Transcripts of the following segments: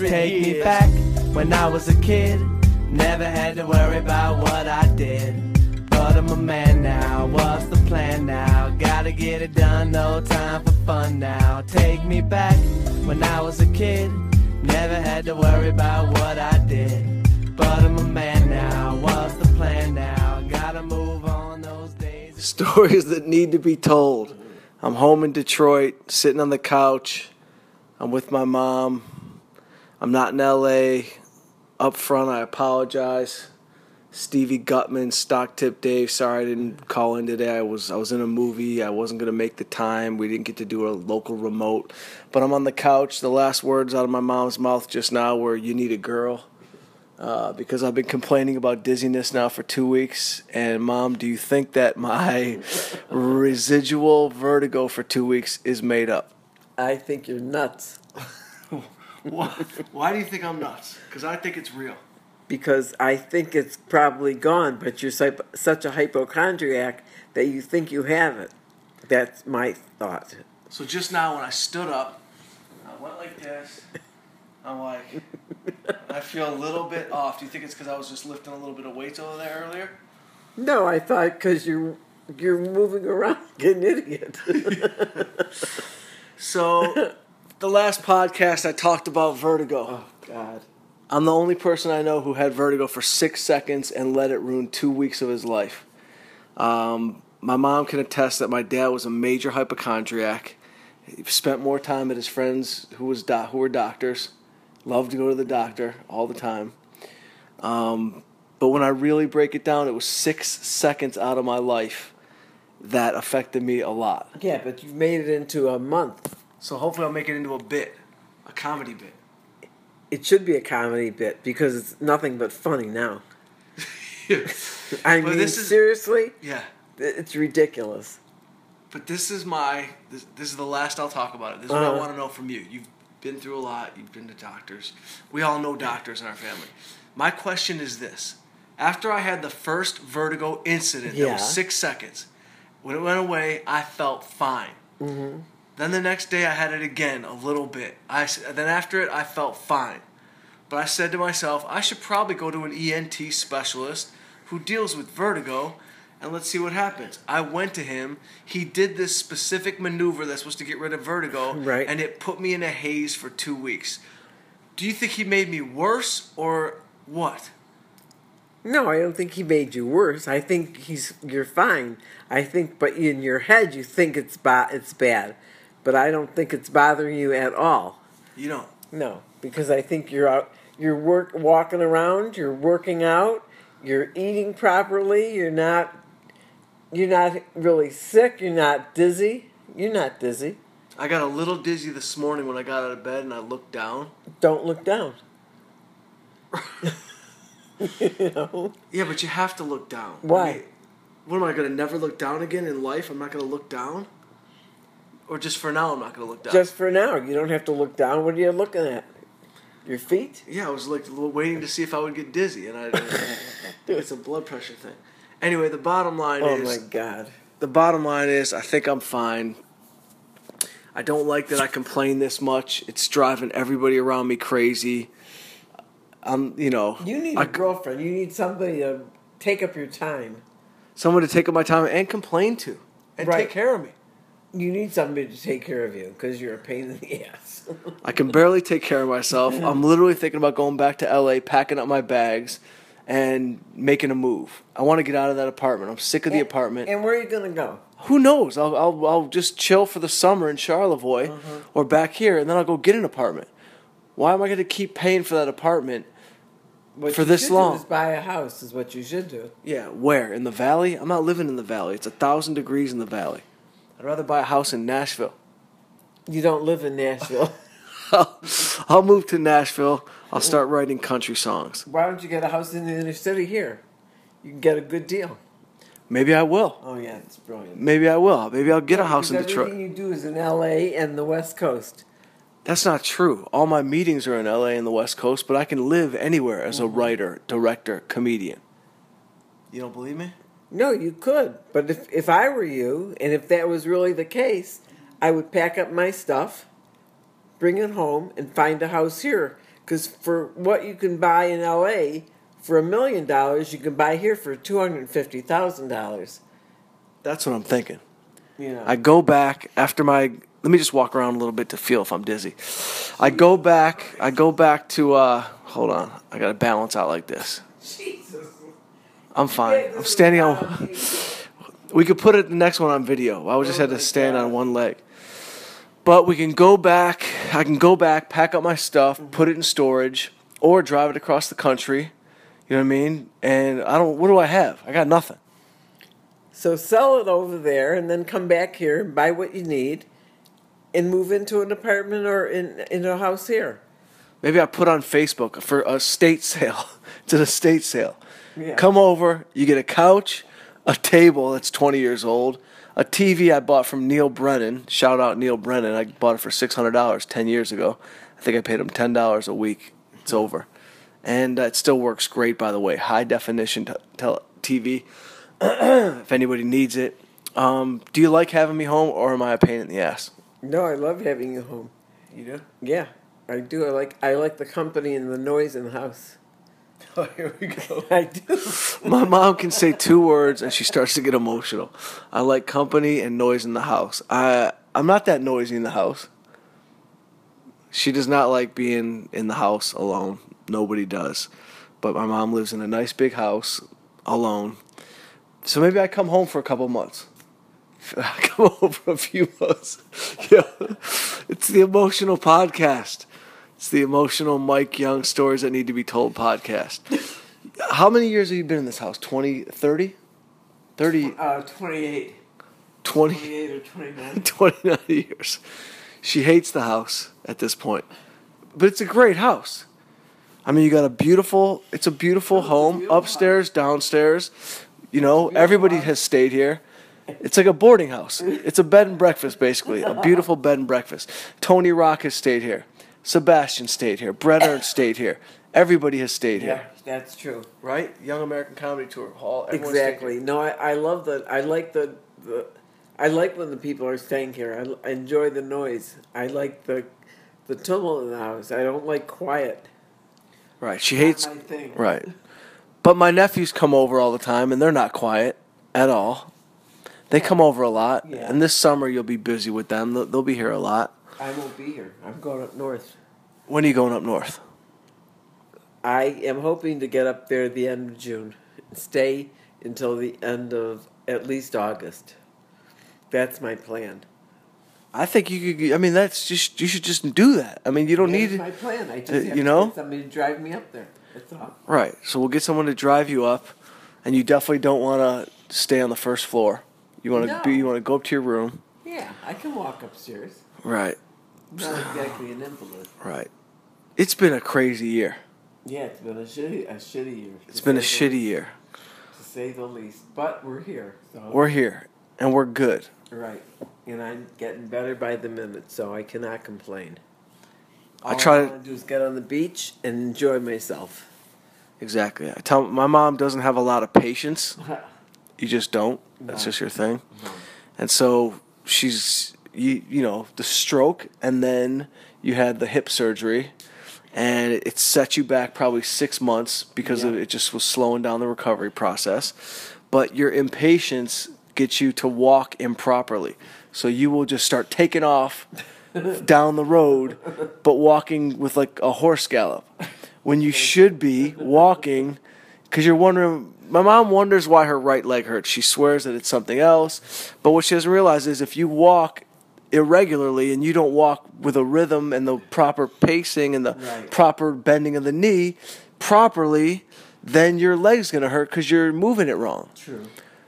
hundred Take years. me back when I was a kid. Never had to worry about what I did. But I'm a man now. What's the plan now? Gotta get it done. No time for fun now. Take me back when I was a kid. Never had to worry about what I did. But I'm a man now. What's the plan now? Gotta move on those days. Stories that need to be told. I'm home in Detroit, sitting on the couch. I'm with my mom. I'm not in LA. Up front, I apologize. Stevie Gutman, Stock Tip Dave. Sorry I didn't call in today. I was I was in a movie. I wasn't gonna make the time. We didn't get to do a local remote. But I'm on the couch. The last words out of my mom's mouth just now were "You need a girl." Uh, because I've been complaining about dizziness now for two weeks. And mom, do you think that my residual vertigo for two weeks is made up? I think you're nuts Why, why do you think I'm nuts? Because I think it's real. because I think it's probably gone, but you're such such a hypochondriac that you think you have it. That's my thought. So just now when I stood up, I went like this. I'm like, I feel a little bit off. Do you think it's because I was just lifting a little bit of weights over there earlier? No, I thought because you're you're moving around like an idiot. So, the last podcast I talked about vertigo. oh God. I'm the only person I know who had vertigo for six seconds and let it ruin two weeks of his life. Um, my mom can attest that my dad was a major hypochondriac. He spent more time at his friends who was do- who were doctors. Loved to go to the doctor all the time. Um, but when I really break it down, it was six seconds out of my life that affected me a lot. Yeah, but you made it into a month. So hopefully I'll make it into a bit, a comedy bit. It should be a comedy bit because it's nothing but funny now. I But mean, this is- seriously, yeah. it's ridiculous. But this is my this, this is the last I'll talk about it. This is what I Uh-huh. want to know from you. You've been through a lot. You've been to doctors. We all know doctors in our family. My question is this: After I had the first vertigo incident, that was six seconds. When it went away, I felt fine. Mm-hmm. Then the next day, I had it again a little bit. I then after it, I felt fine. But I said to myself, I should probably go to an ENT specialist who deals with vertigo and let's see what happens. I went to him. He did this specific maneuver that's supposed to get rid of vertigo, Right. and it put me in a haze for two weeks. Do you think he made me worse or what? No, I don't think he made you worse. I think he's you're fine. I think, but in your head you think it's ba- it's bad, but I don't think it's bothering you at all. You know, No, because I think you're out. You're work walking around. You're working out. You're eating properly. You're not. You're not really sick. You're not dizzy. You're not dizzy. I got a little dizzy this morning when I got out of bed and I looked down. Don't look down. you know. Yeah, but you have to look down. I Why? mean, what am I going to never look down again in life? I'm not going to look down? Or just for now, I'm not going to look down? Just for now, you don't have to look down. What are you looking at? Your feet? Yeah, I was like waiting to see if I would get dizzy, and I. It's a blood pressure thing. Anyway, the bottom line Oh is my God. the bottom line is I think I'm fine. I don't like that I complain this much. It's driving everybody around me crazy. I'm, you know, You need I- a girlfriend. You need somebody to take up your time. someone to take up my time and complain to, and Right. take care of me. You need somebody to take care of you because you're a pain in the ass. I can barely take care of myself. I'm literally thinking about going back to LA, packing up my bags, and making a move. I want to get out of that apartment. I'm sick of the apartment. And where are you going to go? Who knows? I'll, I'll, I'll just chill for the summer in Charlevoix Uh-huh. or back here, and then I'll go get an apartment. Why am I going to keep paying for that apartment? What For this long. is buy a house is what you should do. Yeah, where? In the valley? I'm not living in the valley. It's a thousand degrees in the valley. I'd rather buy a house in Nashville. You don't live in Nashville. I'll, I'll move to Nashville. I'll start writing country songs. Why don't you get a house in the inner city here? You can get a good deal. Maybe I will. Oh yeah, it's brilliant. Maybe I will. Maybe I'll get a house in Detroit. Everything you do is in L.A. and the West Coast. That's not true. All my meetings are in LA and the West Coast, but I can live anywhere as a mm-hmm. writer, director, comedian. You don't believe me? No, you could. But if, if I were you, and if that was really the case, I would pack up my stuff, bring it home, and find a house here. Because for what you can buy in L.A. for a million dollars, you can buy here for two hundred fifty thousand dollars. That's what I'm thinking. You know. I go back after my. Let me just walk around a little bit to feel if I'm dizzy. I go back. I go back to. uh Hold on. I gotta balance out like this. Jesus. I'm fine. I'm standing on. We could put it the next one on video. I just Oh had to oh stand God. on one leg. But we can go back. I can go back, pack up my stuff, mm-hmm. put it in storage, or drive it across the country. You know what I mean? And I don't. What do I have? I got nothing. So sell it over there, and then come back here and buy what you need, and move into an apartment or in in a house here. Maybe I put on Facebook for a state sale. it's an estate sale. Yeah. Come over. You get a couch, a table that's 20 years old, a TV I bought from Neil Brennan. Shout out Neil Brennan. I bought it for $600 10 years ago. I think I paid him $10 a week. It's over. And uh, it still works great, by the way. High definition t- tel- TV. if anybody needs it. Um, do you like having me home, or am I a pain in the ass? No, I love having you home. You do. Yeah, I do. I like I like the company and the noise in the house. Oh, here we go. I do. My mom can say two words and she starts to get emotional. I like company and noise in the house. I I'm not that noisy in the house. She does not like being in the house alone. Nobody does. But my mom lives in a nice big house alone. So maybe I come home for a couple months. I come home for a few months. Yeah. It's the emotional podcast. It's the emotional Mike Young stories that need to be told podcast. How many years have you been in this house? 20, 30? 30, Uh, 28. 20, 28 or 29. 29 years. She hates the house at this point. But it's a great house. I mean, you got a beautiful, it's a beautiful home, beautiful upstairs, downstairs. You know, everybody house. has stayed here. It's like a boarding house. It's a bed and breakfast, basically. A beautiful bed and breakfast. Tony Rock has stayed here. Sebastian stayed here. Brett Ernst stayed here. Everybody has stayed here. Yeah, that's true. Right? Young American Comedy Tour Hall. Exactly. No, I, I love the. I like the, the. I like when the people are staying here. I enjoy the noise. I like the, the tumult in the house. I don't like quiet. Right. She hates. Right. But my nephews come over all the time, and they're not quiet at all. They come over a lot, Yeah. and this summer you'll be busy with them. They'll, they'll be here a lot. I won't be here. I'm going up north. When are you going up north? I am hoping to get up there at the end of June and stay until the end of at least August. That's my plan. I think you could. I mean, that's just you should just do that. I mean, you don't That need my plan. I just uh, you to know? somebody to drive me up there. That's all. right. So we'll get someone to drive you up, and you definitely don't want to stay on the first floor. You want to No. be. You want to go up to your room. Yeah, I can walk upstairs. Right. Not exactly an invalid. Right. It's been a crazy year. Yeah, it's been a shitty, a shitty year. It's been a the- shitty year. to say the least. But we're here, so We're here, and we're good. right, and I'm getting better by the minute, so I cannot complain. I try I to- do is get on the beach and enjoy myself. Exactly. I tell my mom doesn't have a lot of patience. You just don't. That's No. just your thing. Uh-huh. And so she's you you know the stroke, and then you had the hip surgery, and it, it set you back probably six months because of it just was slowing down the recovery process. But your impatience gets you to walk improperly, so you will just start taking off down the road, but walking with like a horse gallop, when you should be walking because you're wondering. My mom wonders why her right leg hurts. She swears that it's something else, but what she doesn't realize is if you walk irregularly and you don't walk with a rhythm and the proper pacing and the Right. proper bending of the knee properly, then your leg's gonna hurt because you're moving it wrong. True.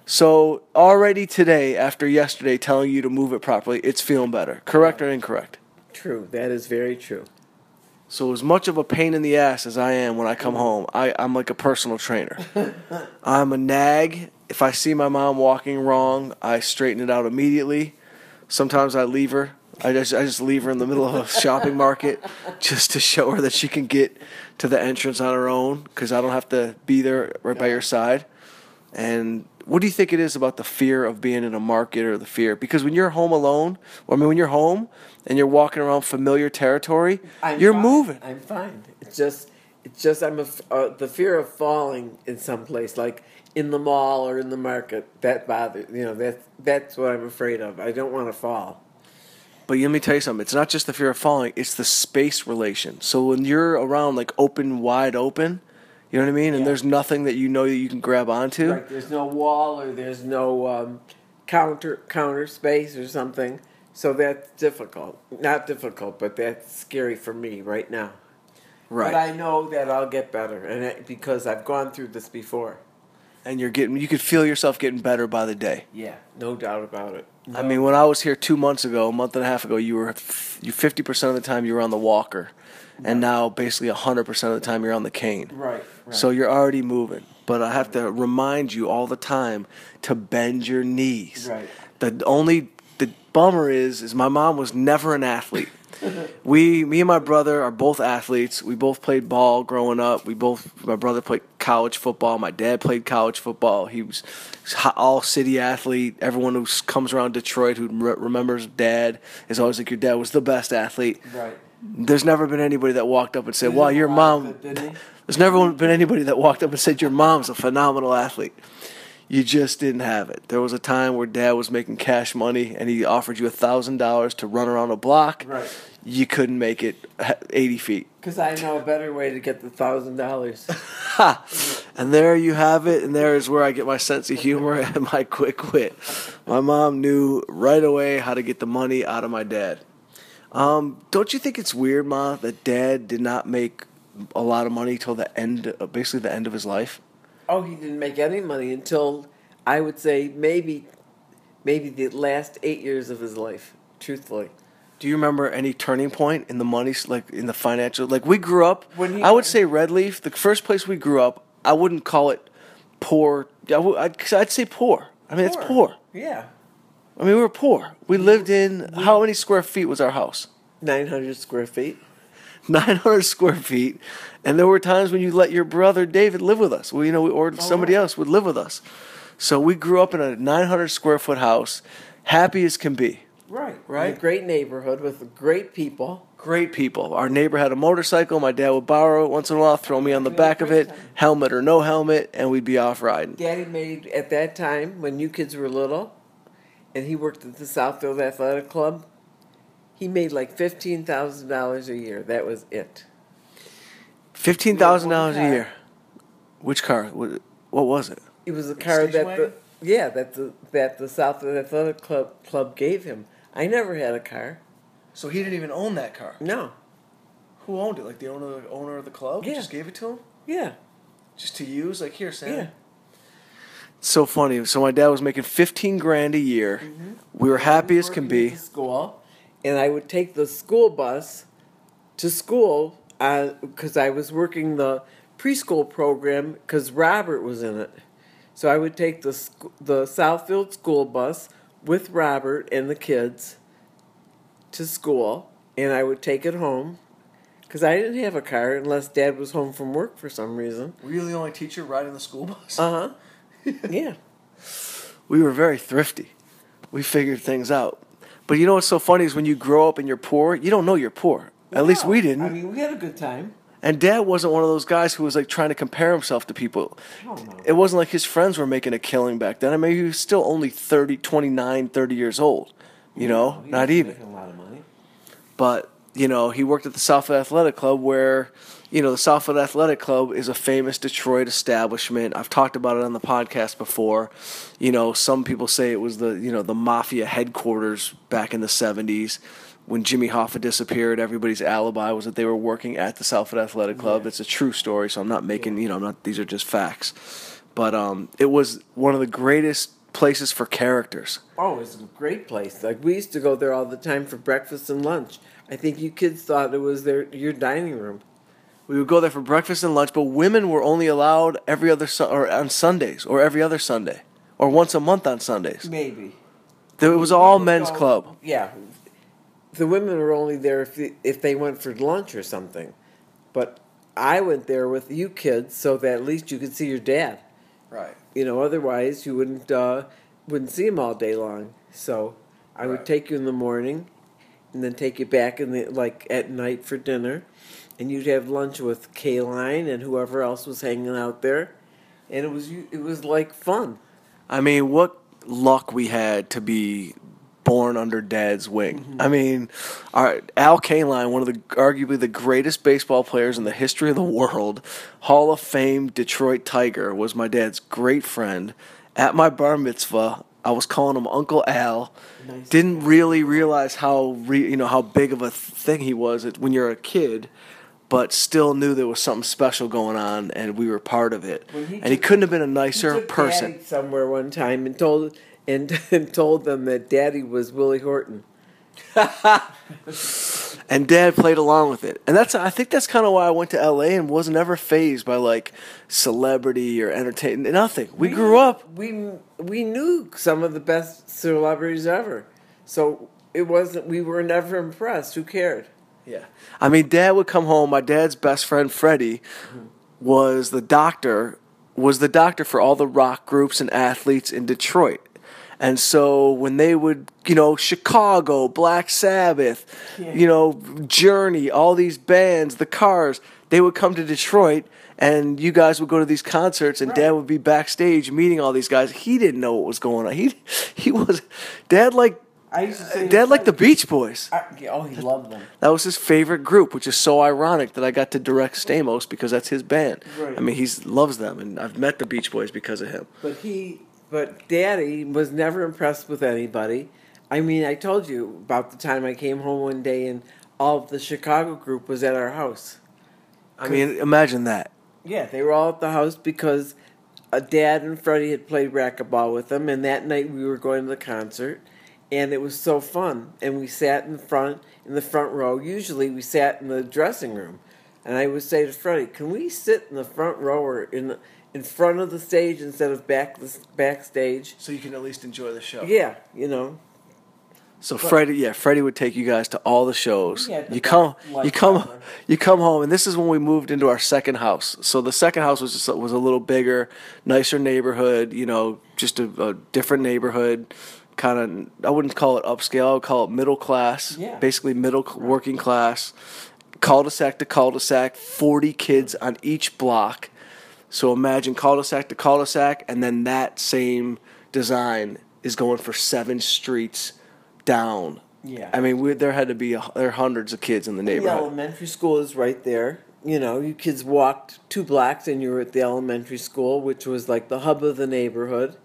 So already today, after yesterday telling you to move it properly, it's feeling better. Correct or incorrect? True. That is very true. So as much of a pain in the ass as I am when I come home, I, I'm like a personal trainer. I'm a nag. If I see my mom walking wrong, I straighten it out immediately. Sometimes I leave her. I just I just leave her in the middle of a shopping market just to show her that she can get to the entrance on her own because I don't have to be there right by your side. And what do you think it is about the fear of being in a market or the fear? Because when you're home alone, or I mean, when you're home and you're walking around familiar territory, I'm you're fine. moving. I'm fine. It's just, it's just I'm a, uh, the fear of falling in some place, like in the mall or in the market. That bothers you know. That's that's what I'm afraid of. I don't want to fall. But let me tell you something. It's not just the fear of falling; it's the space relation. So when you're around like open, wide open, you know what I mean, and Yeah. there's nothing that you know that you can grab onto. Like there's no wall or there's no um, counter counter space or something. So that's difficult. Not difficult, but that's scary for me right now. Right. But I know that I'll get better, and it, because I've gone through this before. And you're getting, you could feel yourself getting better by the day. Yeah, no doubt about it. I mean, when I was here two months ago, a month and a half ago, you were you fifty percent of the time you were on the walker, and now basically hundred percent of the time you're on the cane. right, right. So you're already moving. But I have to remind you all the time to bend your knees. Right. The only the bummer is is my mom was never an athlete. we me and my brother are both athletes. We both played ball growing up. We both my brother played college football. My dad played college football. He was all city athlete. Everyone who comes around Detroit who re- remembers dad is always like your dad was the best athlete. right. There's never been anybody that walked up and said, "Wow, your mom." There's never been anybody that walked up and said, "Your mom's a phenomenal athlete." You just didn't have it. There was a time where dad was making cash money and he offered you a thousand dollars to run around a block. Right. You couldn't make it h- 80 feet. Because I know a better way to get the thousand dollars. Ha! And there you have it. And there is where I get my sense of humor and my quick wit. My mom knew right away how to get the money out of my dad. Um, don't you think it's weird, Ma, that dad did not make a lot of money till the end, uh, basically the end of his life? Oh, he didn't make any money until I would say maybe, maybe the last eight years of his life. Truthfully, Do you remember any turning point in the money, like in the financial? Like we grew up. When he- I would say Red Leaf, the first place we grew up. I wouldn't call it poor. I would, I'd, I'd say poor. I mean, it's poor. Yeah, I mean, we were poor. We lived in how many square feet was our house? nine hundred square feet. 900 square feet. And there were times when you let your brother David live with us. Well, you know, or oh, somebody else would live with us. So we grew up in a 900 square foot house, happy as can be. Right, Right. Great neighborhood with great people. Great people. Our neighbor had a motorcycle. My dad would borrow it once in a while, throw me on the back of it, helmet or no helmet, and we'd be off riding. Daddy made at that time when you kids were little, and he worked at the Southfield Athletic Club. He made like fifteen thousand dollars a year. That was it. Fifteen thousand dollars a year. Which car? What, what was it? It was a car that wagon? the yeah that the that the Southfield Athletic Club club gave him. I never had a car. So he didn't even own that car. No. Who owned it? Like the owner, owner of the club? Yeah. Just gave it to him, Yeah. just to use. Like here, Sam. Yeah. so funny. So my dad was making fifteen grand a year. Mm-hmm. We were happy as can be. the School, and I would take the school bus to school because I was working the preschool program because Robert was in it. So I would take the sc- the Southfield school bus with Robert and the kids to school, and I would take it home because I didn't have a car unless Dad was home from work for some reason. Were you the only teacher riding the school bus? Uh huh. yeah. we were very thrifty. We figured things out. But you know what's so funny is when you grow up and you're poor, you don't know you're poor. At least we didn't. I mean, we had a good time. and dad wasn't one of those guys who was like trying to compare himself to people. No. It wasn't like his friends were making a killing back then. I mean, he was still only 30, 29, 30 years old. You know, not even. a lot of money. but you know he worked at the Southfield Athletic Club where you know the Southfield Athletic Club is a famous Detroit establishment. I've talked about it on the podcast before. You know, some people say it was the you know the mafia headquarters back in the 70s when Jimmy Hoffa disappeared. Everybody's alibi was that they were working at the Southfield Athletic Club. It's a true story, so I'm not making, you know, I'm not these are just facts. But um it was one of the greatest places for characters. Oh, it's a great place. Like we used to go there all the time for breakfast and lunch. I think you kids thought it was their your dining room. We would go there for breakfast and lunch, but women were only allowed every other su- or on Sundays or every other Sunday or once a month on Sundays. Maybe. There- It was all men's go- club. Yeah. The women were only there if they, if they went for lunch or something. But I went there with you kids so that at least you could see your dad. Right. You know, otherwise you wouldn't uh, wouldn't see him all day long. So I would take you in the morning, and then take you back in the like at night for dinner, and you'd have lunch with Kaline and whoever else was hanging out there, and it was it was like fun. I mean, what luck we had to be born under Dad's wing. Mm-hmm. I mean, our, Al Kaline, one of the arguably the greatest baseball players in the history of the world, Hall of Fame Detroit Tiger, was my dad's great friend. At my bar mitzvah, I was calling him Uncle Al. Nice. Didn't really realize how re, you know how big of a thing he was when you're a kid. But still knew there was something special going on, and we were part of it. When he and he couldn't have been a nicer took person. Daddy somewhere one time and told and, and told them that Daddy was Willie Horton. and dad played along with it and that's i think that's kind of why i went to la and was never fazed by like celebrity or entertainment nothing we grew up We we knew some of the best celebrities ever, so it wasn't. We were never impressed. Who cared? Yeah i mean dad would come home my dad's best friend freddie was the doctor was the doctor for all the rock groups and athletes in detroit and so when they would, you know, Chicago, Black Sabbath, Yeah. you know, Journey, all these bands, the Cars, they would come to Detroit and you guys would go to these concerts and dad would be backstage meeting all these guys. He didn't know what was going on. He he was dad like I used to uh, say, dad like the Beach Boys. I, oh, he loved them. That was his favorite group, which is so ironic that I got to direct Stamos because that's his band. Right. I mean, he loves them, and I've met the Beach Boys because of him. But he, but Daddy was never impressed with anybody. I mean, I told you about the time I came home one day and all of the Chicago group was at our house. I mean, imagine that. Yeah, they were all at the house because a dad and Freddie had played racquetball with them, and that night we were going to the concert, and it was so fun. And we sat in the front in the front row. Usually we sat in the dressing room, and I would say to Freddie, "Can we sit in the front row or in the, in front of the stage instead of back the backstage?" So you can at least enjoy the show. Yeah, you know. So Freddie, yeah, Freddie would take you guys to all the shows. The you come, you come, ever. you come home, and this is when we moved into our second house. So the second house was just was a little bigger, nicer neighborhood. You know, just a, a different neighborhood. Kind of, I wouldn't call it upscale. I would call it middle class. Yeah. Basically, middle working class. Cul-de-sac to cul-de-sac, forty kids on each block. So imagine cul-de-sac to cul-de-sac, and then that same design is going for seven streets down. Yeah. I mean, we, there had to be a, there are hundreds of kids in the The neighborhood. elementary school is right there. You know, you kids walked two blocks and you were at the elementary school, which was like the hub of the neighborhood.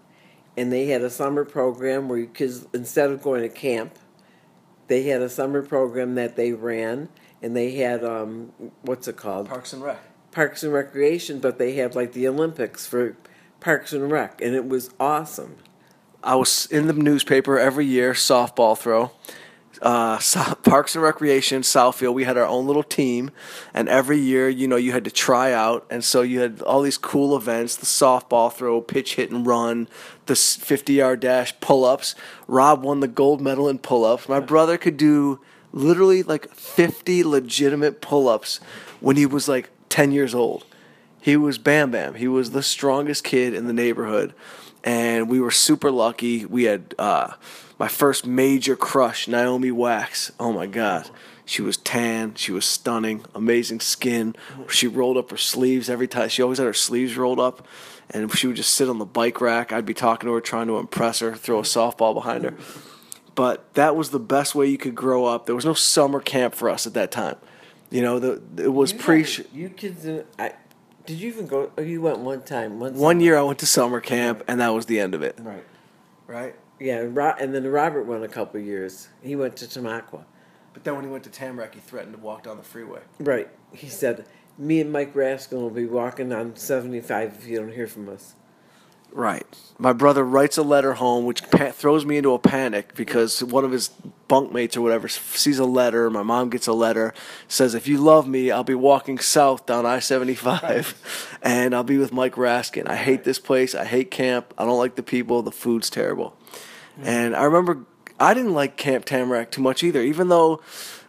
And they had a summer program where kids, instead of going to camp, they had a summer program that they ran. And they had, um, what's it called? Parks and Rec. Parks and Recreation, but they had like the Olympics for Parks and Rec. And it was awesome. I was in the newspaper every year, softball throw. Uh, Parks and Recreation, Southfield, we had our own little team, and every year, you know, you had to try out, and so you had all these cool events: the softball throw, pitch hit and run, the fifty-yard dash, pull-ups. Rob won the gold medal in pull-ups. My brother could do literally like fifty legitimate pull-ups when he was like ten years old. He was Bam Bam. He was the strongest kid in the neighborhood, and we were super lucky. We had uh, my first major crush, Naomi Wax. Oh my God, she was tan. She was stunning, amazing skin. She rolled up her sleeves every time. She always had her sleeves rolled up, and she would just sit on the bike rack. I'd be talking to her, trying to impress her, throw a softball behind her. But that was the best way you could grow up. There was no summer camp for us at that time. You know, the, it was You pre. had- You kids, didn't- I, did you even go? Oh, you went one time. One, One year I went to summer camp, and that was the end of it. Right. Right. Yeah, and then Robert went a couple years. He went to Tamakwa. But then when he went to Tamarack, he threatened to walk down the freeway. Right. He said, "Me and Mike Raskin will be walking on 75 if you don't hear from us." Right. My brother writes a letter home, which pa- throws me into a panic because one of his bunkmates or whatever sees a letter. My mom gets a letter, says, "If you love me, I'll be walking south down I seventy five, and I'll be with Mike Raskin. I hate this place. I hate camp. I don't like the people. The food's terrible." And I remember I didn't like Camp Tamarack too much either, even though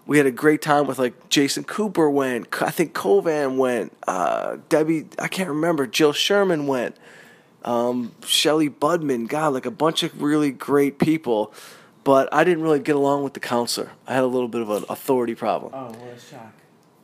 we had a great time with like Jason Cooper went, I think Kovan went, uh, Debbie, I can't remember, Jill Sherman went. um, Shelly Budman, God, like a bunch of really great people. But I didn't really get along with the counselor. I had a little bit of an authority problem. Oh, what a shock.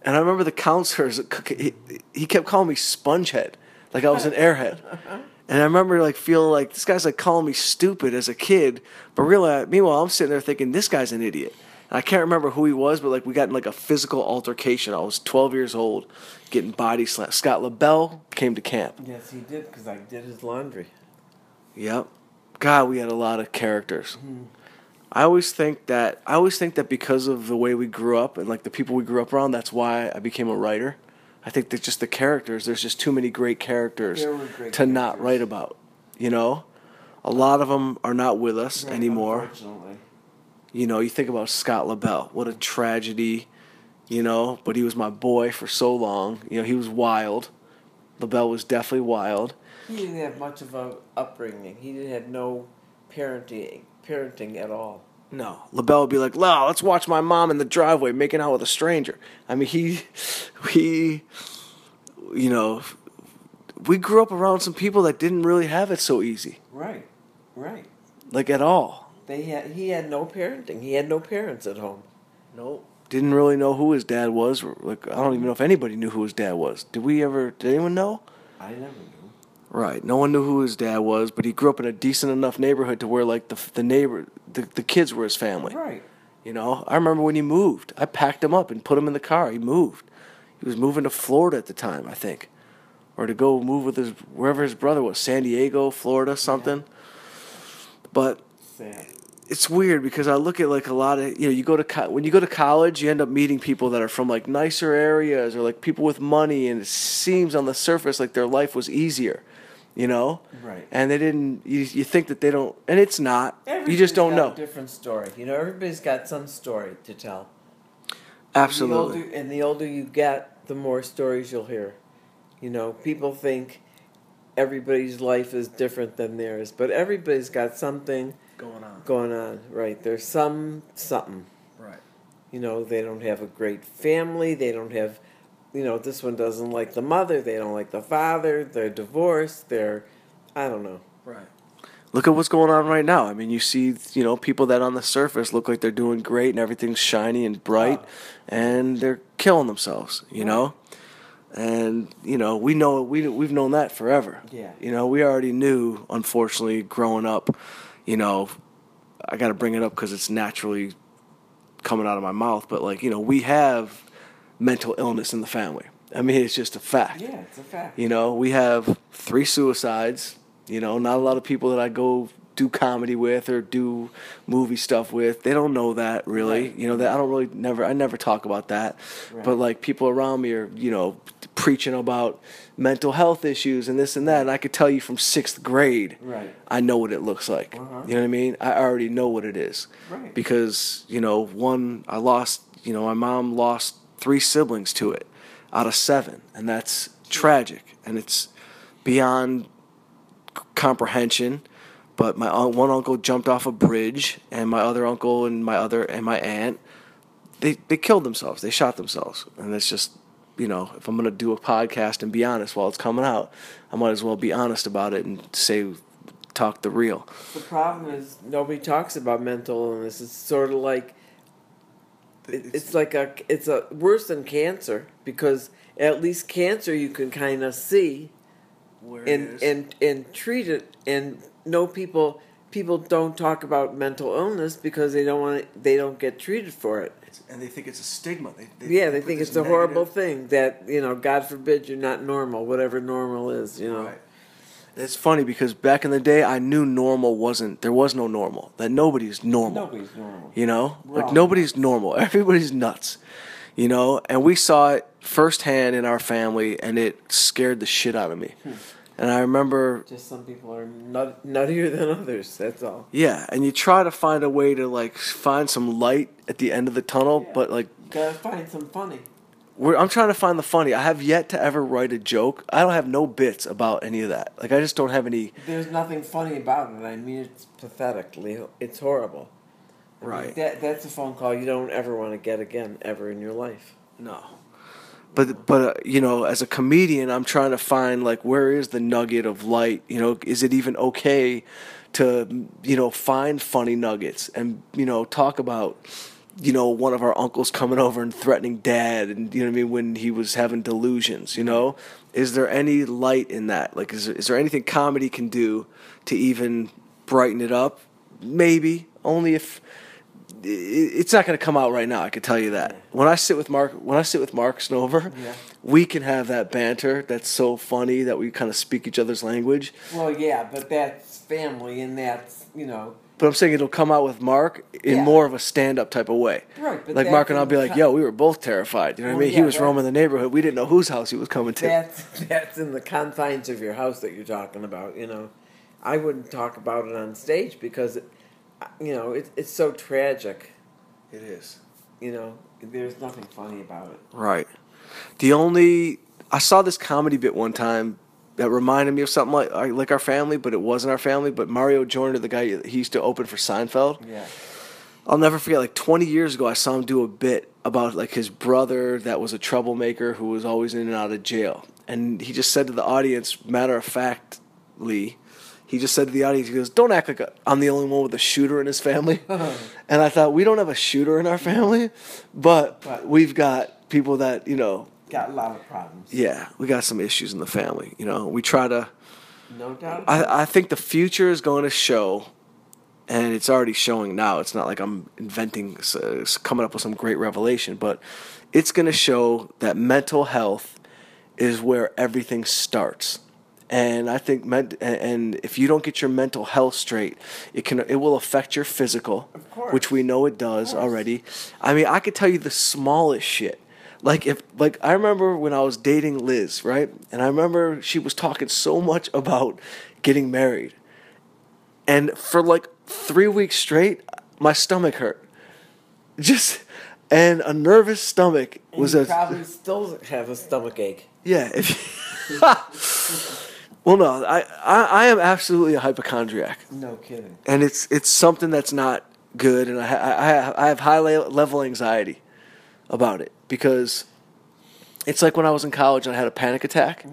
And I remember the counselors, he, he kept calling me spongehead, like I was an airhead. And I remember like feeling like this guy's like calling me stupid as a kid, but really, meanwhile, I'm sitting there thinking this guy's an idiot. And I can't remember who he was, but like we got in like a physical altercation. I was 12 years old, getting body slammed. Scott LaBelle came to camp. Yes, he did because I did his laundry. Yep. God, we had a lot of characters. Mm-hmm. I always think that I always think that because of the way we grew up and like the people we grew up around, that's why I became a writer. I think that just the characters, there's just too many great characters great to not write about. You know, a lot of them are not with us Right, anymore. You know, you think about Scott LaBelle, what a tragedy. You know, but he was my boy for so long. You know, he was wild. LaBelle was definitely wild. He didn't have much of a upbringing. He didn't have no parenting parenting at all. No, LaBelle would be like, "La, let's watch my mom in the driveway making out with a stranger." I mean, he, he, you know, we grew up around some people that didn't really have it so easy, Right. Right. like at all. They had he had no parenting. He had no parents at home. Nope. Didn't really know who his dad was. Like, I don't even know if anybody knew who his dad was. Did we ever? Did anyone know? I never knew. Right. No one knew who his dad was, but he grew up in a decent enough neighborhood to where like the the neighbor, the the kids were his family. Right. You know, I remember when he moved. I packed him up and put him in the car. He moved. He was moving to Florida at the time, I think, or to go move with his wherever his brother was, San Diego, Florida, something. But Sad. it's weird because I look at like a lot of you know you go to co- when you go to college you end up meeting people that are from like nicer areas or like people with money and it seems on the surface like their life was easier, you know. Right. And they didn't. You, you think that they don't, and it's not. you just don't got know. A different story. You know, everybody's got some story to tell. Absolutely. The older, and the older you get, the more stories you'll hear. You know, people think everybody's life is different than theirs, but everybody's got something going on. going on. Right? There's some something. Right. You know, they don't have a great family. They don't have, you know, this one doesn't like the mother. They don't like the father. They're divorced. They're, I don't know. Right. Look at what's going on right now. I mean, you see, you know, people that on the surface look like they're doing great and everything's shiny and bright, Oh. and they're killing themselves. You know, and you know, we know we we've known that forever. Yeah. You know, we already knew. Unfortunately, growing up, you know, I got to bring it up because it's naturally coming out of my mouth. But like, you know, we have mental illness in the family. I mean, it's just a fact. Yeah, it's a fact. You know, we have three suicides. You know, not a lot of people that I go do comedy with or do movie stuff with. They don't know that really. Right. You know, that I don't really never I never talk about that. Right. But like people around me are, you know, preaching about mental health issues and this and that and I could tell you from 6th grade Right. I know what it looks like. Uh-huh. You know what I mean? I already know what it is. Right. Because, you know, one I lost, you know, my mom lost three siblings to it out of 7 and that's tragic and it's beyond comprehension. But my one uncle jumped off a bridge, and my other uncle and my other and my aunt, they they killed themselves. They shot themselves, and it's just, you know, if I'm gonna do a podcast and be honest while it's coming out, I might as well be honest about it and say, talk the real. The problem is nobody talks about mental illness. It's sort of like it's like a it's a worse than cancer because at least cancer you can kind of see and and and treat it and know people people don't talk about mental illness because they don't want they don't get treated for it. and they think it's a stigma. They, Yeah, they think it's a horrible thing that you know. God forbid you're not normal, whatever normal is. You know, Right. It's funny because back in the day, I knew normal wasn't. There was no normal. That nobody's normal. nobody's normal. You know, We're like nobody's normal. Everybody's nuts. You know, and we saw it firsthand in our family, and it scared the shit out of me. Hmm. And I remember, Just some people are nut, nuttier than others. That's all. yeah, and you try to find a way to like find some light at the end of the tunnel, Yeah. but like Gotta find some funny. We're, I'm trying to find the funny. I have yet to ever write a joke. I don't have no bits about any of that. Like I just don't have any. There's nothing funny about it. I mean, it's pathetically. It's horrible. I mean, Right. that that's a phone call you don't ever want to get again, ever in your life. No. but but uh, you know, as a comedian, I'm trying to find like where is the nugget of light? You know, is it even okay to you know find funny nuggets and you know talk about you know one of our uncles coming over and threatening dad and you know what I mean when he was having delusions. You know, is there any light in that? Like, is there, is there anything comedy can do to even brighten it up? Maybe only if it's not going to come out right now. I can tell you that. When I sit with Mark, when I sit with Mark Snover, Yeah. we can have that banter that's so funny that we kind of speak each other's language. Well, yeah, but that's family, and that's you know. But I'm saying it'll come out with Mark in Yeah. more of a stand-up type of way. Right, like Mark and I'll be like, "Yo, we were both terrified." You know what I Well, mean? he yeah, was roaming the neighborhood. We didn't know whose house he was coming to. That's that's in the confines of your house that you're talking about. You know, I wouldn't talk about it on stage because, it, you know, it, it's so tragic. it is. You know, there's nothing funny about it. Right. The only I saw this comedy bit one time that reminded me of something like like our family, but it wasn't our family. But Mario Joyner, the guy he used to open for Seinfeld, Yeah. I'll never forget. Like 20 years ago, I saw him do a bit about like his brother that was a troublemaker who was always in and out of jail, and he just said to the audience, matter of factly. He just said to the audience, he goes, "Don't act like I'm the only one with a shooter in his family." and I thought, we don't have a shooter in our family, but But- we've got people that you know Got a lot of problems. yeah, we got some issues in the family. You know, we try to. No doubt. I, I think the future is going to show, and it's already showing now. It's not like I'm inventing, uh, coming up with some great revelation, but it's going to show that mental health is where everything starts. And I think, a- and if you don't get your mental health straight, it can it will affect your physical, Of course. which we know it does already. I mean, I could tell you the smallest shit. Like if like I remember when I was dating Liz, right? And I remember she was talking so much about getting married. And for like 3 weeks straight, my stomach hurt. Just and a nervous stomach And was you a probably still have a stomach ache. yeah. If, well, no, I, I I am absolutely a hypochondriac No kidding. and it's it's something that's not good, and I I I have high level anxiety about it because it's like when I was in college and I had a panic attack.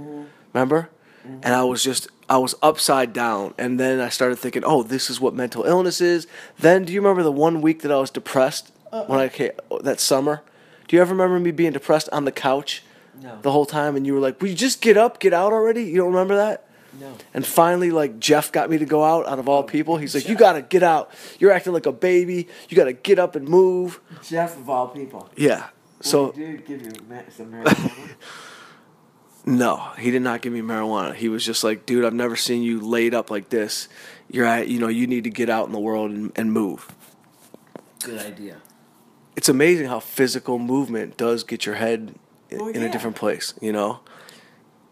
Remember? And I was just I was upside down, and then I started thinking, oh, this is what mental illness is. Then, do you remember the one week that I was depressed uh-uh. when I came that summer? Do you ever remember me being depressed on the couch No. the whole time, and you were like, "Will you just get up, get out already?" You don't remember that? No. And finally, like Jeff got me to go out. Out of all oh, people, he's like, "You gotta get out. You're acting like a baby. You gotta get up and move." Jeff of all people. Yeah. So Well, he did give you some marijuana. no, he did not give me marijuana. He was just like, "Dude, I've never seen you laid up like this. You're at, you know, you need to get out in the world and, and move." Good idea. It's amazing how physical movement does get your head i- Well, in yeah. a different place. You know.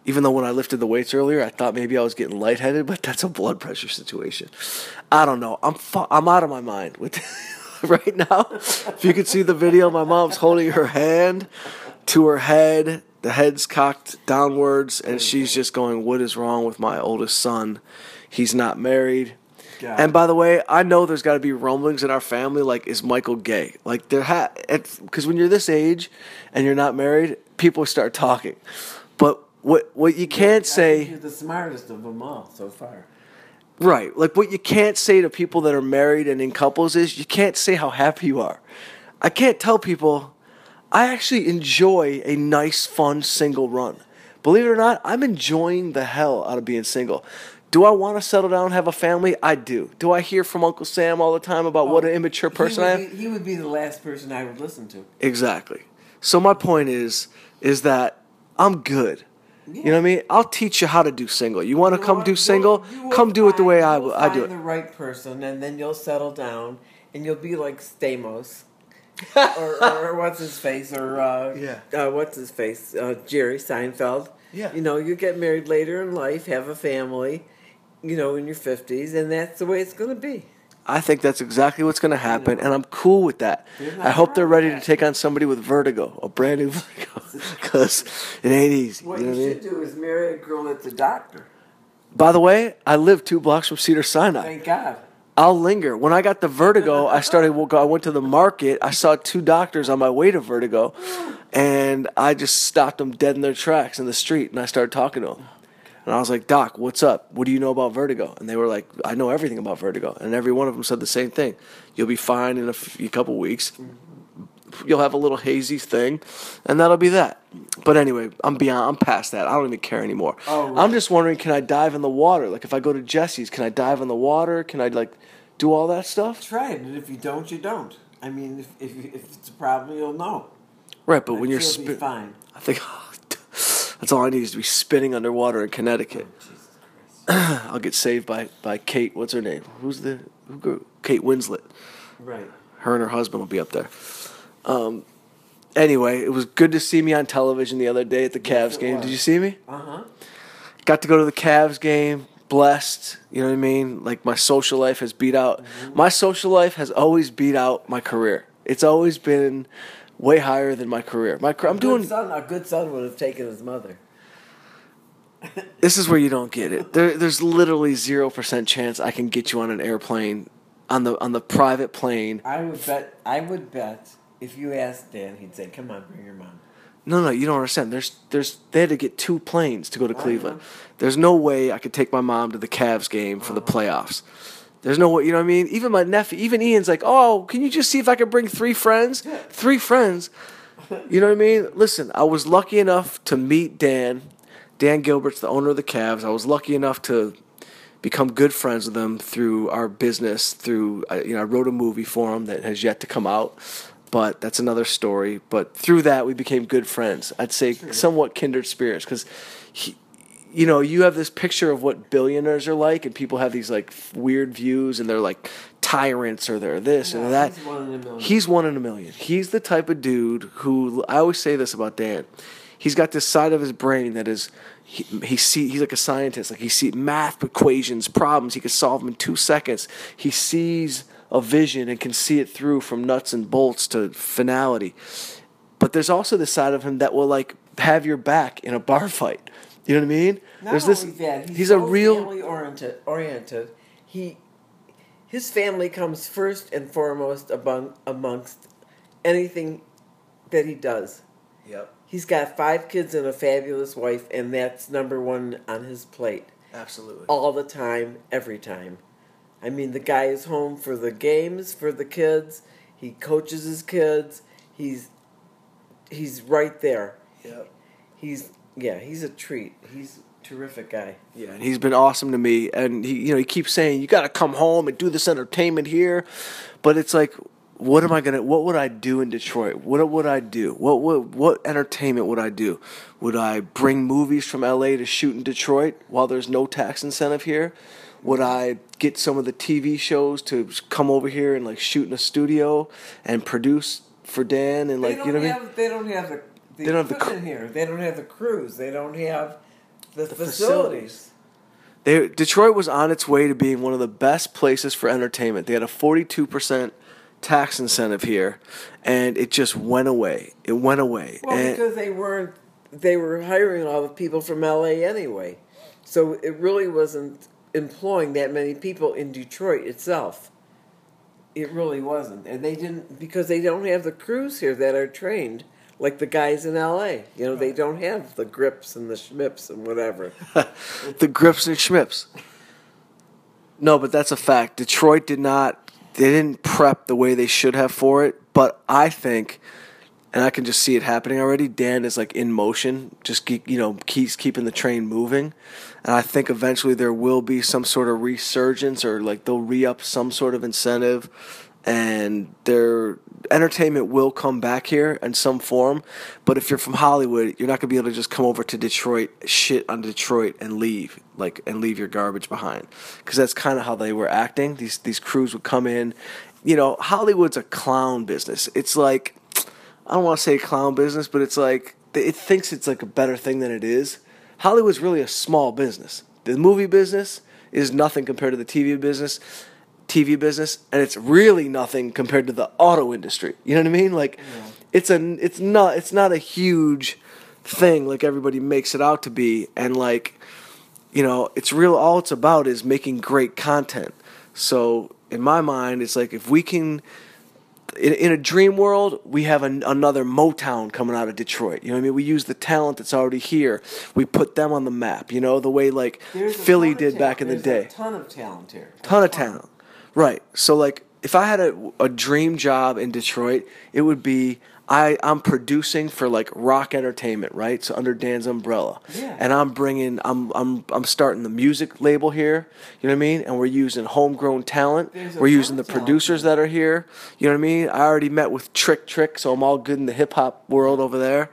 Even though when I lifted the weights earlier, I thought maybe I was getting lightheaded, but that's a blood pressure situation. I don't know. I'm fu- I'm out of my mind with right now. If you could see the video, my mom's holding her hand to her head. The head's cocked downwards, and she's just going, "What is wrong with my oldest son? He's not married." God. And by the way, I know there's got to be rumblings in our family. Like, is Michael gay? Like, there ha because when you're this age and you're not married, people start talking. But what what you can't I say, You're the smartest of them all so far. Right? Like what you can't say to people that are married and in couples is you can't say how happy you are. I can't tell people I actually enjoy a nice, fun single run. Believe it or not, I'm enjoying the hell out of being single. Do I want to settle down and have a family? I do. Do I hear from Uncle Sam all the time about what an oh, immature person I am? Be, he would be the last person I would listen to. Exactly. So my point is, is that I'm good. You know what I mean? I'll teach you how to do single. You want to come do single? will- you will Come do it the way I, I do find it. the right person, and then you'll settle down, and you'll be like Stamos, or, or what's his face, or uh, Yeah. uh, what's his face, uh, Jerry Seinfeld. Yeah. You know, you get married later in life, have a family, you know, in your fifties, and that's the way it's going to be. I think that's exactly what's going to happen, and I'm cool with that. I hope they're ready to take on somebody with vertigo, a brand new because it ain't easy. What you know you what I mean? should do is marry a girl that's a doctor. By the way, I live two blocks from Cedar Sinai. Thank God. I'll linger. When I got the vertigo, I started. I went to the market. I saw two doctors on my way to vertigo, and I just stopped them dead in their tracks in the street, and I started talking to them. And I was like, Doc, what's up? What do you know about vertigo? And they were like, I know everything about vertigo. And every one of them said the same thing. You'll be fine in a few, couple weeks. Mm-hmm. You'll have a little hazy thing, and that'll be that. But anyway, I'm beyond. I'm past that. I don't even care anymore. Oh, I'm just wondering, can I dive in the water? Like if I go to Jesse's, can I dive in the water? Can I like do all that stuff? Try it, and if you don't, you don't. I mean, if if, if it's a problem, you'll know. Right, but when you're fine. I think that's all I need is to be spinning underwater in Connecticut. Oh, Christ. I'll get saved by, by Kate. What's her name? Who's the who grew? Kate Winslet. Right. Her and her husband will be up there. Um, anyway, it was good to see me on television the other day at the Yes, Cavs it game. was. Did you see me? Uh huh. Got to go to the Cavs game. Blessed. You know what I mean? Like my social life has beat out. Mm-hmm. My social life has always beat out my career. It's always been way higher than my career. My I'm doing. Good son, a good son would have taken his mother. This is where you don't get it. There, there's literally zero percent chance I can get you on an airplane, on the on the private plane. I would bet. I would bet if you asked Dan, he'd say, "Come on, bring your mom." No, no, you don't understand. There's, there's, they had to get two planes to go to oh, Cleveland. There's no way I could take my mom to the Cavs game for the oh. playoffs. There's no way, you know what I mean? Even my nephew, even Ian's like, oh, can you just see if I can bring three friends? Three friends. You know what I mean? Listen, I was lucky enough to meet Dan. Dan Gilbert's the owner of the Cavs. I was lucky enough to become good friends with him through our business. Through you know, I wrote a movie for him that has yet to come out, but that's another story. But through that, we became good friends. I'd say somewhat kindred spirits because he. You know, you have this picture of what billionaires are like, and people have these like weird views, and they're like tyrants, or they're this No, or that. he's one in a million. He's one in a million. He's the type of dude who I always say this about Dan. He's got this side of his brain that is he, he see he's like a scientist. Like he see math equations, problems. He can solve them in two seconds. He sees a vision and can see it through from nuts and bolts to finality. But there's also the side of him that will like have your back in a bar fight. You know what I mean? Not there's this. That, he's, he's so a real. family oriented. Oriented. He, his family comes first and foremost among amongst anything that he does. Yep. He's got five kids and a fabulous wife, and that's number one on his plate Absolutely. all the time, every time. I mean, the guy is home for the games for the kids. He coaches his kids. He's he's right there. Yep. He's yeah, he's a treat. He's a terrific guy. Yeah, and he's been awesome to me. And he, you know, he keeps saying you got to come home and do this entertainment here, but it's like, what am I gonna? What would I do in Detroit? What would I do? What what what entertainment would I do? Would I bring movies from L.A. to shoot in Detroit while there's no tax incentive here? Would I get some of the TV shows to come over here and like shoot in a studio and produce for Dan and like you know what I mean? they don't have the, the They don't have the equipment here. They don't have the crews. They don't have the, facilities. facilities. They, Detroit was on its way to being one of the best places for entertainment. They had a 42% tax incentive here, and it just went away. It went away. Well, and because they weren't they were hiring all the people from LA anyway. So it really wasn't employing that many people in Detroit itself. It really wasn't. And they didn't because they don't have the crews here that are trained like the guys in LA. You know, they don't have the grips and the schmips and whatever. the grips and schmips. No, but that's a fact. Detroit did not. They didn't prep the way they should have for it. But I think, and I can just see it happening already. Dan is like in motion, just keep, you know keeps keeping the train moving, and I think eventually there will be some sort of resurgence or like they'll re up some sort of incentive, and their entertainment will come back here in some form. But if you're from Hollywood, you're not gonna be able to just come over to Detroit, shit on Detroit, and leave like and leave your garbage behind, because that's kind of how they were acting. These these crews would come in, you know. Hollywood's a clown business. It's like I don't want to say clown business, but it's like it thinks it's like a better thing than it is. Hollywood's really a small business. The movie business is nothing compared to the TV business. TV business, and it's really nothing compared to the auto industry. You know what I mean? Like, it's a, it's not, it's not a huge thing like everybody makes it out to be, and like, you know, it's real. All it's about is making great content. So in my mind, it's like if we can in, in a dream world, we have an, another Motown coming out of Detroit. You know what I mean? We use the talent that's already here. We put them on the map. You know the way like There's Philly did back talent. in the day. A ton of talent here. A Ton of talent, right? So like, if I had a, a dream job in Detroit, it would be I I'm producing for like Rock Entertainment, right? So under Dan's umbrella, Yeah. and I'm bringing I'm I'm I'm starting the music label here. You know what I mean? And we're using homegrown talent. We're using the producers that are here. You know what I mean? I already met with Trick Trick, so I'm all good in the hip hop world over there.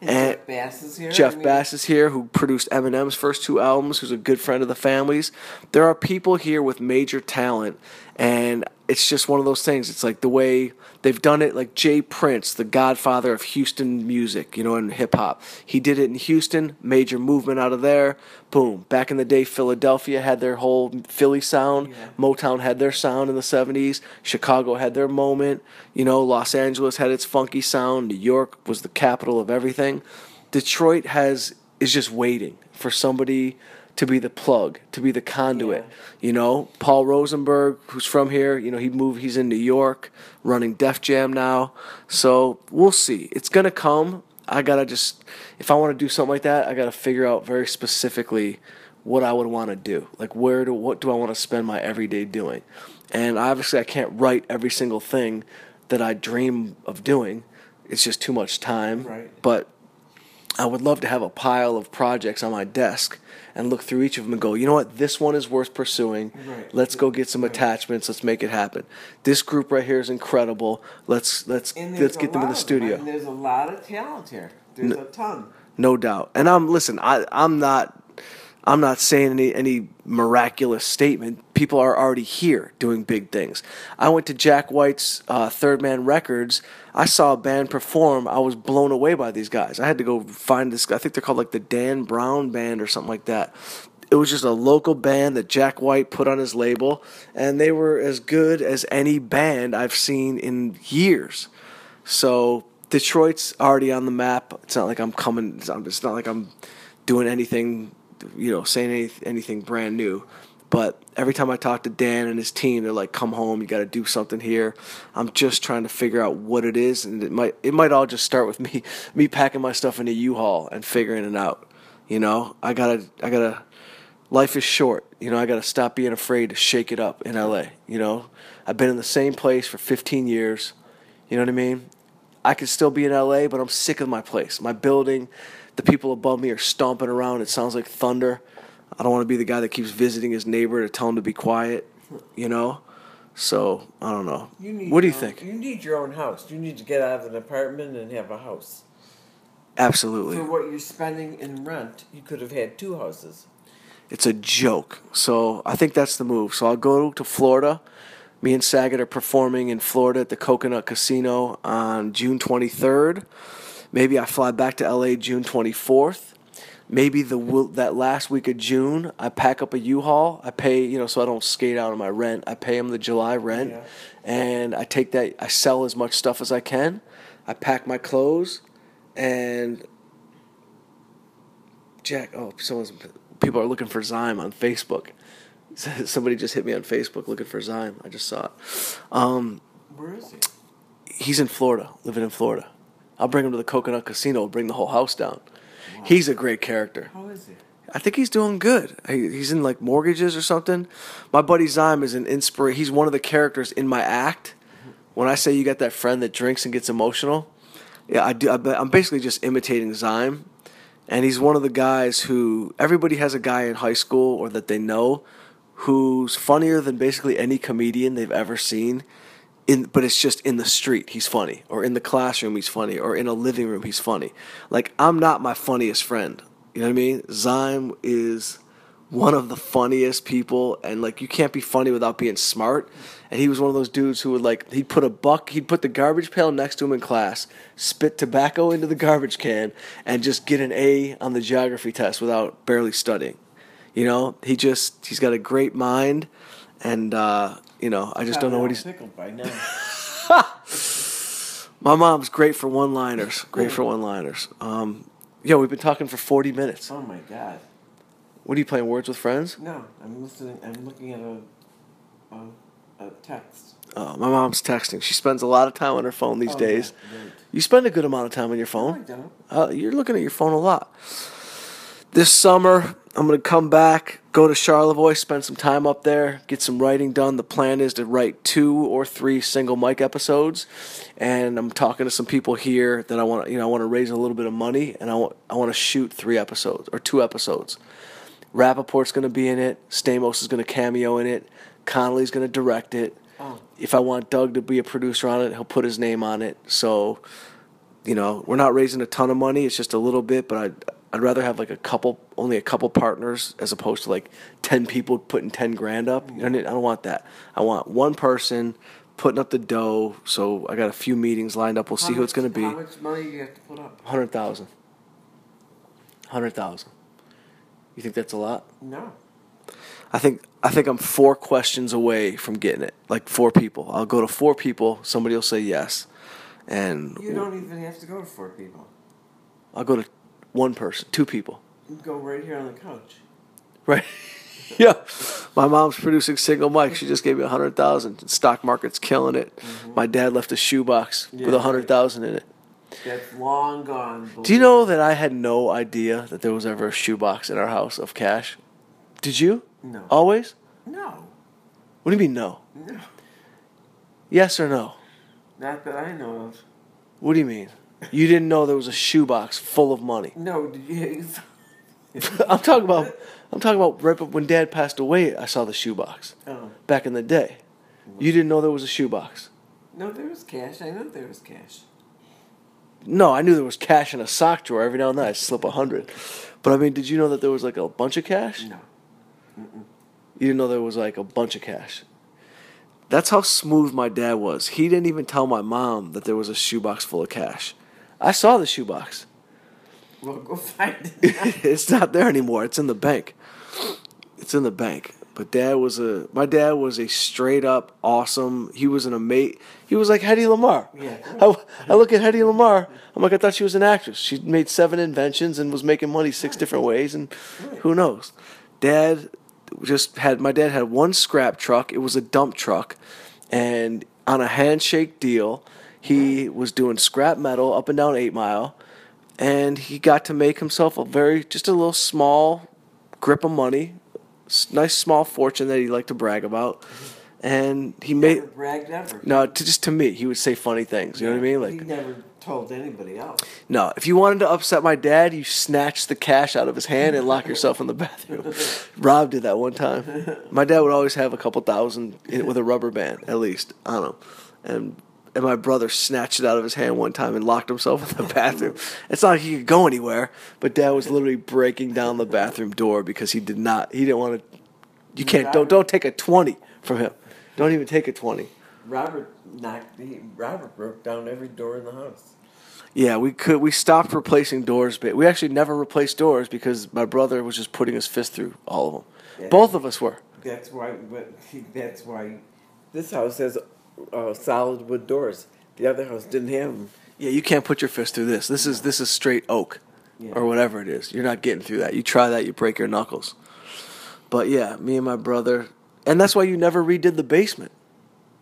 And And Jeff Bass is here. Jeff I mean, Bass is here, who produced Eminem's first two albums, who's a good friend of the family's. There are people here with major talent, and it's just one of those things. It's like the way they've done it, like J. Prince, the godfather of Houston music, you know, and hip hop. He did it in Houston, major movement out of there. Boom. Back in the day, Philadelphia had their whole Philly sound. Yeah. Motown had their sound in the 70s. Chicago had their moment. You know, Los Angeles had its funky sound. New York was the capital of everything. Detroit has is just waiting for somebody to be the plug, to be the conduit. Yeah. You know, Paul Rosenberg, who's from here, you know, he moved he's in New York, running Def Jam now. So we'll see. It's gonna come. I gotta just if I wanna do something like that, I gotta figure out very specifically what I would want to do. Like where do what do I want to spend my everyday doing? And obviously I can't write every single thing that I dream of doing. It's just too much time. Right. But I would love to have a pile of projects on my desk and look through each of them and go, you know what, this one is worth pursuing. Right. Let's go get some attachments. Let's make it happen. This group right here is incredible. Let's let's let's get them in the them. I studio. mean, there's a lot of talent here. There's a ton. No doubt. And I'm listen, I I'm not I'm not saying any any miraculous statement. People are already here doing big things. I went to Jack White's uh, Third Man Records. I saw a band perform. I was blown away by these guys. I had to go find this. I think they're called like the Dan Brown Band or something like that. It was just a local band that Jack White put on his label, and they were as good as any band I've seen in years. So Detroit's already on the map. It's not like I'm coming. It's not it's not like I'm doing anything, you know, saying any, anything brand new. But every time I talk to Dan and his team, they're like, "Come home. You got to do something here." I'm just trying to figure out what it is, and it might it might all just start with me me packing my stuff into a U-Haul and figuring it out. You know, I gotta I gotta. Life is short. You know, I gotta stop being afraid to shake it up in LA. You know, I've been in the same place for 15 years. You know what I mean? I could still be in LA, but I'm sick of my place. My building, the people above me are stomping around. It sounds like thunder. I don't want to be the guy that keeps visiting his neighbor to tell him to be quiet, you know? So, I don't know. You need what do you own- think? You need your own house. You need to get out of an apartment and have a house. Absolutely. For what you're spending in rent, you could have had two houses. It's a joke. So I think that's the move. So I'll go to Florida. Me and Saget are performing in Florida at the Coconut Casino on June 23rd. Maybe I fly back to LA June 24th. Maybe the that last week of June, I pack up a U-Haul. I pay, you know, so I don't skate out on my rent. I pay them the July rent, Yeah. and I take that. I sell as much stuff as I can. I pack my clothes, and Jack. Oh, someone's people are looking for Zyme on Facebook. Somebody just hit me on Facebook looking for Zyme. I just saw it. Um, Where is he? he's in Florida, living in Florida. I'll bring him to the Coconut Casino. Bring the whole house down. He's a great character. How is he? I think he's doing good. He's in like mortgages or something. My buddy Zyme is an inspira He's one of the characters in my act. When I say you got that friend that drinks and gets emotional, yeah, I do. I'm basically just imitating Zyme, and he's one of the guys who everybody has a guy in high school or that they know who's funnier than basically any comedian they've ever seen. In, but it's just in the street he's funny, or in the classroom he's funny, or in a living room he's funny. Like I'm not my funniest friend. You know what I mean? Zyme is one of the funniest people, and like you can't be funny without being smart. And he was one of those dudes who would like he'd put a buck, he'd put the garbage pail next to him in class, spit tobacco into the garbage can, and just get an A on the geography test without barely studying. You know, he just he's got a great mind, and uh, you know I just don't know what he's. pickled by now. My mom's great for one-liners. Great for one-liners. Um, yeah, we've been talking for forty minutes. oh my god. What are you playing? Words with friends? No, I'm listening. I'm looking at a, a A text. Oh, my mom's texting. She spends a lot of time on her phone these Oh, days. yeah, right. You spend a good amount of time on your No, I phone. don't. Uh, you're looking at your phone a lot. This summer, I'm going to come back, go to Charlevoix, spend some time up there, get some writing done. The plan is to write two or three single mic episodes, and I'm talking to some people here that I want. You know, I want to raise a little bit of money, and I want I want to shoot three episodes or two episodes. Rappaport's going to be in it. Stamos is going to cameo in it. Connolly's going to direct it. Oh. If I want Doug to be a producer on it, he'll put his name on it. So, you know, we're not raising a ton of money. It's just a little bit, but I'd, I'd rather have like a couple, only a couple partners as opposed to like 10 people putting 10 grand up. You know, I don't want that. I want one person putting up the dough. So I got a few meetings lined up. We'll see How who it's going to be. How much money do you have to put up? 100,000. 100,000. You think that's a lot? No. I think I think I'm four questions away from getting it. Like four people. I'll go to four people. Somebody will say yes, and You don't even have to go to four people. I'll go to one person, two people. Go right here on the couch. Right? yeah. My mom's producing single mic. She just gave me a hundred thousand. Stock market's killing it. My dad left a shoebox with Mm-hmm. A hundred thousand in it. That's long gone. Do you know that I had no idea that there was ever a shoebox in our house of cash? Did you? No. Always? No. What do you mean no? No. Yes or no? Not that I know of. What do you mean? You didn't know there was a shoebox full of money. No, did? I'm talking about I'm talking about right when dad passed away I saw the shoebox. oh. Back in the day. You didn't know there was a shoebox. No, there was cash. I know there was cash. No, I knew there was cash in a sock drawer. Every now and then I'd slip a hundred. But I mean, did you know that there was like a bunch of cash? No. You didn't know there was like a bunch of cash. That's how smooth my dad was. He didn't even tell my mom that there was a shoebox full of cash. I saw the shoebox. Well, go find it. it's not there anymore. It's in the bank. It's in the bank. But dad was a my dad was a straight up awesome. He was an amazing. He was like Hedy Lamarr. Yeah. I, I look at Hedy Lamarr. I'm like I thought she was an actress. She made seven inventions and was making money six different ways. And who knows? Dad just had my dad had one scrap truck. It was a dump truck, and on a handshake deal, he was doing scrap metal up and down Eight Mile and he got to make himself a very just a little small grip of money, nice small fortune that he liked to brag about, and he made Never bragged ever. no to just to me he would say funny things. You know what I mean? Like he never told anybody else. no, if you wanted to upset my dad, you snatch the cash out of his hand and lock yourself in the bathroom. Rob did that one time. My dad would always have a couple thousand in, with a rubber band at least on him, and. And my brother snatched it out of his hand one time and locked himself in the bathroom. It's not like he could go anywhere, but Dad was literally breaking down the bathroom door because he did not. He didn't want to. You can't. Don't don't take a twenty from him. Don't even take a twenty. Robert knocked. He, Robert broke down every door in the house. Yeah, we could. We stopped replacing doors, but we actually never replaced doors because my brother was just putting his fist through all of them. Yeah. Both of us were. That's why. But that's why. This house has uh, solid wood doors. The other house didn't have them. Yeah, you can't put your fist through this. This is this is straight oak, Yeah. or whatever it is. You're not getting through that. You try that, you break your knuckles. But yeah, me and my brother, and that's why you never redid the basement,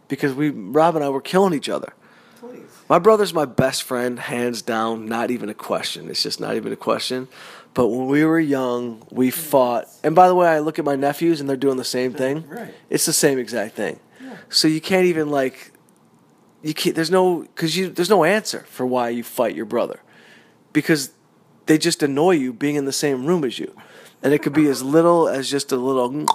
because we Rob and I were killing each other. Please. My brother's my best friend, hands down, not even a question. It's just not even a question. But when we were young, we fought. And by the way, I look at my nephews and they're doing the same thing. Right. It's the same exact thing. So you can't even like you can't there's no cuz you there's no answer for why you fight your brother. Because they just annoy you being in the same room as you. And it could be as little as just a little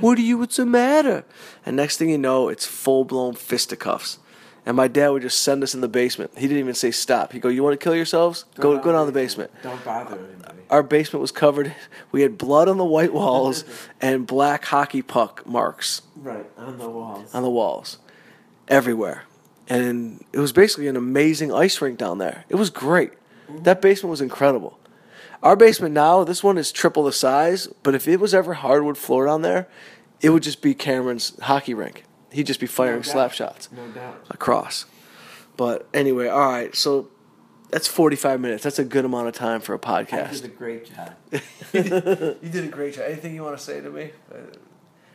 what are you what's the matter? And next thing you know, it's full blown fisticuffs. And my dad would just send us in the basement. He didn't even say stop. He'd go, You want to kill yourselves? Go go down the basement. Don't bother. Our basement was covered. We had blood on the white walls and black hockey puck marks Right on the walls. on the walls everywhere. And it was basically an amazing ice rink down there. It was great. Mm-hmm. That basement was incredible. Our basement now, this one is triple the size, but if it was ever hardwood floor down there, it would just be Cameron's hockey rink. He'd just be firing No slap shots No doubt. across. But anyway, all right. So that's 45 minutes. That's a good amount of time for a podcast. You did a great job. you did a great job. Anything you want to say to me? Uh,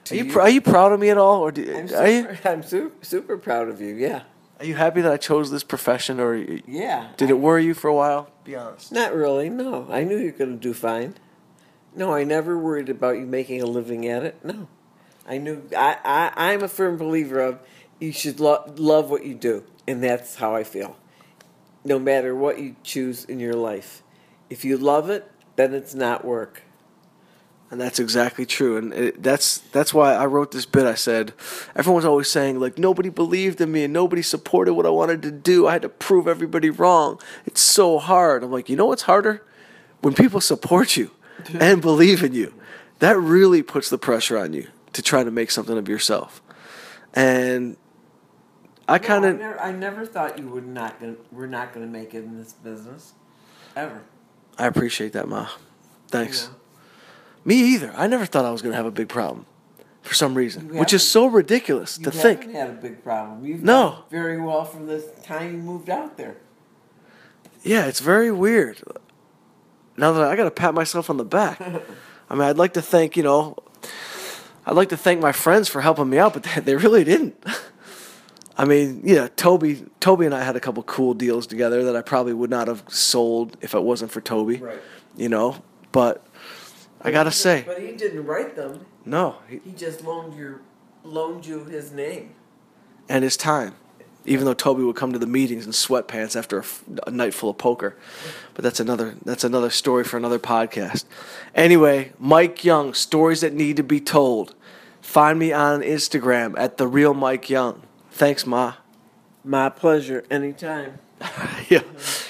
to Are you you. pr- are you proud of me at all, or do, I'm are you super, I'm super, super proud of you. Yeah, are you happy that I chose this profession, or yeah. did it worry you for a while? Be honest. Not really. No, I knew you were going to do fine. No, I never worried about you making a living at it. No, I knew. I, I I'm a firm believer of you should lo- love what you do, and that's how I feel. No matter what you choose in your life, if you love it, then it's not work. And that's exactly true, and it, that's that's why I wrote this bit. I said, everyone's always saying like nobody believed in me and nobody supported what I wanted to do. I had to prove everybody wrong. It's so hard. I'm like, you know what's harder? When people support you and believe in you, that really puts the pressure on you to try to make something of yourself. And I kind No, I of never, I never thought you would not. Gonna, we're not going to make it in this business, ever. I appreciate that, Ma. Thanks. You know? Me either. I never thought I was going to have a big problem for some reason, You which is haven't- so ridiculous You to haven't think. had a big problem. You've No. done very well from the time you moved out there. Yeah, it's very weird. Now that I got to pat myself on the back. I mean, I'd like to thank, you know, I'd like to thank my friends for helping me out, but they really didn't. I mean, yeah, Toby, Toby and I had a couple cool deals together that I probably would not have sold if it wasn't for Toby. Right. You know, but I gotta say, But he didn't write them. no, he, He just loaned your loaned you his name. and his time. Even though Toby would come to the meetings in sweatpants after a, f- a night full of poker, but that's another that's another story for another podcast. Anyway, Mike Young, stories that need to be told. Find me on Instagram at the real Mike Young. Thanks, Ma. My pleasure. Anytime. yeah,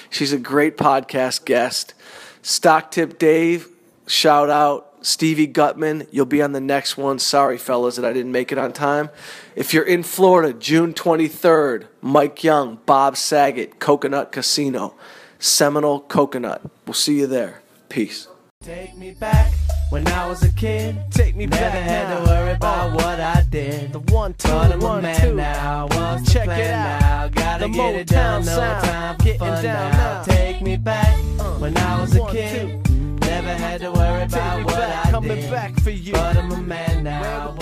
she's a great podcast guest. Stock Tip Dave, shout out. Stevie Gutman, you'll be on the next one. Sorry, fellas, that I didn't make it on time. If you're in Florida, June 23rd, Mike Young, Bob Saget, Coconut Casino, Seminole Coconut. We'll see you there. Peace. Take me back when I was a kid. Take me Never back had now. to worry about Oh. what I did. The one, two, But I'm a one, man two. now. What's the Check it out. now? Gotta The get it No sound. time for Getting fun down now. now. Take me back uh, when I was a One, kid. Never had to worry Take about what back, I coming did. back for you. But I'm a man now.